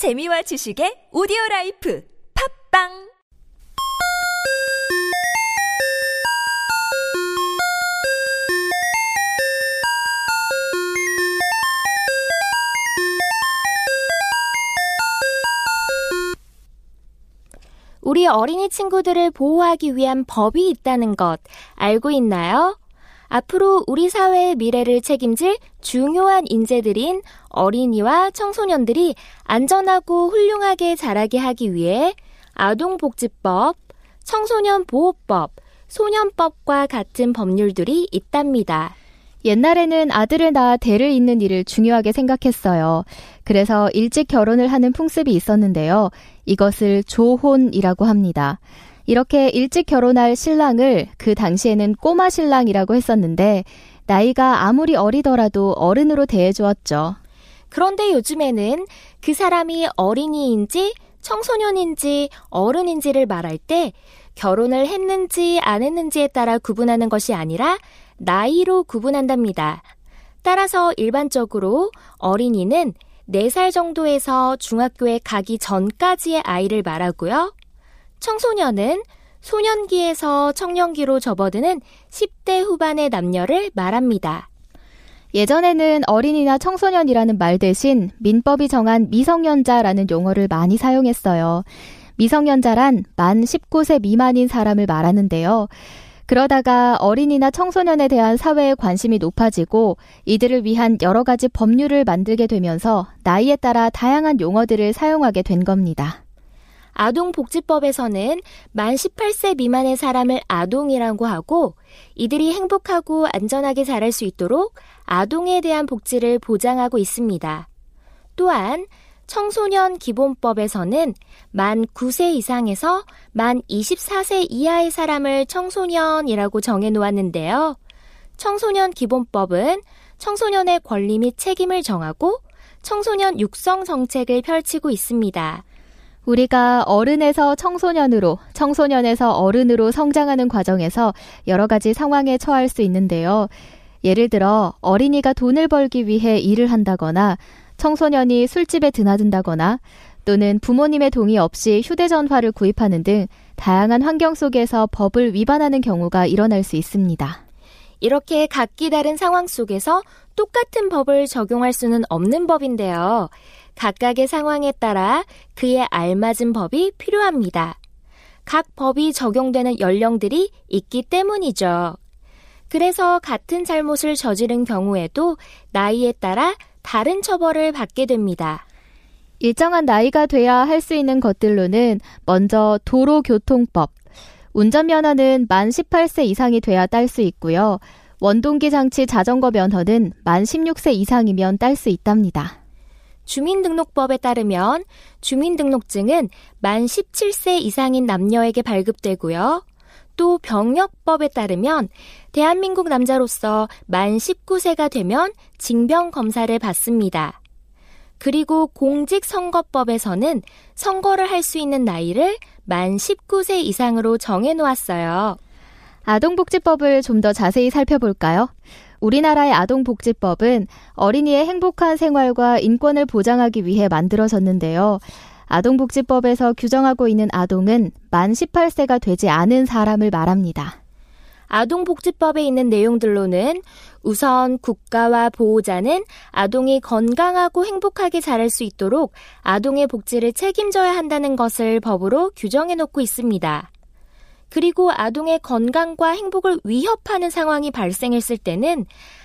재미와 지식의 오디오 라이프 팟빵 우리 어린이 친구들을 보호하기 위한 법이 있다는 것 알고 있나요? 앞으로 우리 사회의 미래를 책임질 중요한 인재들인 어린이와 청소년들이 안전하고 훌륭하게 자라게 하기 위해 아동복지법, 청소년보호법, 소년법과 같은 법률들이 있답니다. 옛날에는 아들을 낳아 대를 잇는 일을 중요하게 생각했어요. 그래서 일찍 결혼을 하는 풍습이 있었는데요. 이것을 조혼이라고 합니다. 이렇게 일찍 결혼할 신랑을 그 당시에는 꼬마 신랑이라고 했었는데 나이가 아무리 어리더라도 어른으로 대해주었죠. 그런데 요즘에는 그 사람이 어린이인지 청소년인지 어른인지를 말할 때 결혼을 했는지 안 했는지에 따라 구분하는 것이 아니라 나이로 구분한답니다. 따라서 일반적으로 어린이는 4살 정도에서 중학교에 가기 전까지의 아이를 말하고요. 청소년은 소년기에서 청년기로 접어드는 10대 후반의 남녀를 말합니다. 예전에는 어린이나 청소년이라는 말 대신 민법이 정한 미성년자라는 용어를 많이 사용했어요. 미성년자란 만 19세 미만인 사람을 말하는데요. 그러다가 어린이나 청소년에 대한 사회의 관심이 높아지고 이들을 위한 여러 가지 법률을 만들게 되면서 나이에 따라 다양한 용어들을 사용하게 된 겁니다. 아동복지법에서는 만 18세 미만의 사람을 아동이라고 하고 이들이 행복하고 안전하게 자랄 수 있도록 아동에 대한 복지를 보장하고 있습니다. 또한 청소년 기본법에서는 만 9세 이상에서 만 24세 이하의 사람을 청소년이라고 정해 놓았는데요. 청소년 기본법은 청소년의 권리 및 책임을 정하고 청소년 육성 정책을 펼치고 있습니다. 우리가 어른에서 청소년으로, 청소년에서 어른으로 성장하는 과정에서 여러 가지 상황에 처할 수 있는데요. 예를 들어 어린이가 돈을 벌기 위해 일을 한다거나 청소년이 술집에 드나든다거나 또는 부모님의 동의 없이 휴대전화를 구입하는 등 다양한 환경 속에서 법을 위반하는 경우가 일어날 수 있습니다. 이렇게 각기 다른 상황 속에서 똑같은 법을 적용할 수는 없는 법인데요. 각각의 상황에 따라 그에 알맞은 법이 필요합니다. 각 법이 적용되는 연령들이 있기 때문이죠. 그래서 같은 잘못을 저지른 경우에도 나이에 따라 다른 처벌을 받게 됩니다. 일정한 나이가 돼야 할 수 있는 것들로는 먼저 도로교통법, 운전 면허는 만 18세 이상이 돼야 딸 수 있고요. 원동기 장치 자전거 면허는 만 16세 이상이면 딸 수 있답니다. 주민등록법에 따르면 주민등록증은 만 17세 이상인 남녀에게 발급되고요. 또 병역법에 따르면 대한민국 남자로서 만 19세가 되면 징병 검사를 받습니다. 그리고 공직선거법에서는 선거를 할 수 있는 나이를 만 19세 이상으로 정해 놓았어요. 아동복지법을 좀 더 자세히 살펴볼까요? 우리나라의 아동복지법은 어린이의 행복한 생활과 인권을 보장하기 위해 만들어졌는데요. 아동복지법에서 규정하고 있는 아동은 만 18세가 되지 않은 사람을 말합니다. 아동복지법에 있는 내용들로는 우선 국가와 보호자는 아동이 건강하고 행복하게 자랄 수 있도록 아동의 복지를 책임져야 한다는 것을 법으로 규정해 놓고 있습니다. 그리고 아동의 건강과 행복을 위협하는 상황이 발생했을 때는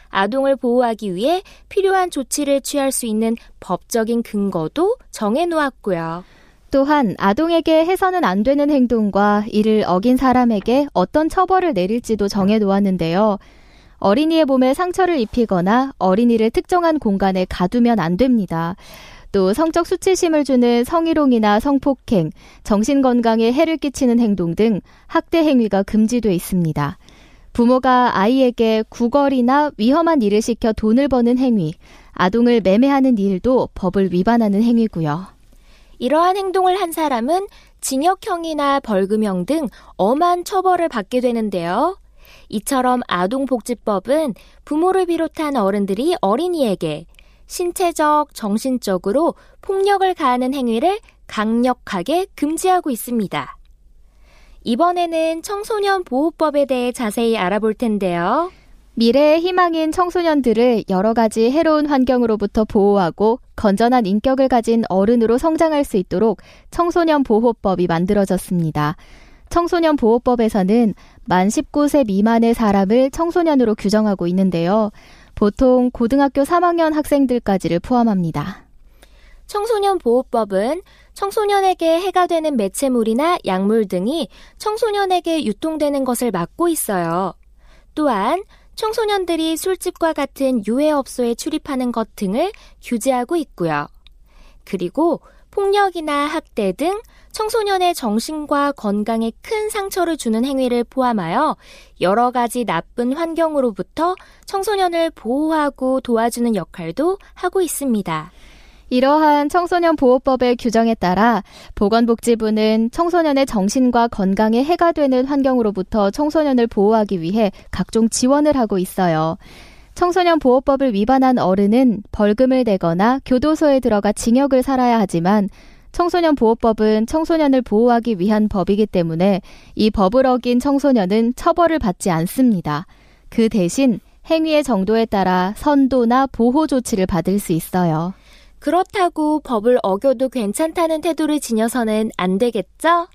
아동을 보호하기 위해 필요한 조치를 취할 수 있는 법적인 근거도 정해 놓았고요. 또한 아동에게 해서는 안 되는 행동과 이를 어긴 사람에게 어떤 처벌을 내릴지도 정해 놓았는데요. 어린이의 몸에 상처를 입히거나 어린이를 특정한 공간에 가두면 안 됩니다. 또 성적 수치심을 주는 성희롱이나 성폭행, 정신건강에 해를 끼치는 행동 등 학대 행위가 금지돼 있습니다. 부모가 아이에게 구걸이나 위험한 일을 시켜 돈을 버는 행위, 아동을 매매하는 일도 법을 위반하는 행위고요. 이러한 행동을 한 사람은 징역형이나 벌금형 등 엄한 처벌을 받게 되는데요. 이처럼 아동복지법은 부모를 비롯한 어른들이 어린이에게 신체적, 정신적으로 폭력을 가하는 행위를 강력하게 금지하고 있습니다. 이번에는 청소년 보호법에 대해 자세히 알아볼 텐데요. 미래의 희망인 청소년들을 여러 가지 해로운 환경으로부터 보호하고 건전한 인격을 가진 어른으로 성장할 수 있도록 청소년 보호법이 만들어졌습니다. 청소년 보호법에서는 만 19세 미만의 사람을 청소년으로 규정하고 있는데요. 보통 고등학교 3학년 학생들까지를 포함합니다. 청소년 보호법은 청소년에게 해가 되는 매체물이나 약물 등이 청소년에게 유통되는 것을 막고 있어요. 또한 청소년들이 술집과 같은 유해업소에 출입하는 것 등을 규제하고 있고요. 그리고 폭력이나 학대 등 청소년의 정신과 건강에 큰 상처를 주는 행위를 포함하여 여러 가지 나쁜 환경으로부터 청소년을 보호하고 도와주는 역할도 하고 있습니다. 이러한 청소년 보호법의 규정에 따라 보건복지부는 청소년의 정신과 건강에 해가 되는 환경으로부터 청소년을 보호하기 위해 각종 지원을 하고 있어요. 청소년 보호법을 위반한 어른은 벌금을 내거나 교도소에 들어가 징역을 살아야 하지만 청소년 보호법은 청소년을 보호하기 위한 법이기 때문에 이 법을 어긴 청소년은 처벌을 받지 않습니다. 그 대신 행위의 정도에 따라 선도나 보호 조치를 받을 수 있어요. 그렇다고 법을 어겨도 괜찮다는 태도를 지녀서는 안 되겠죠?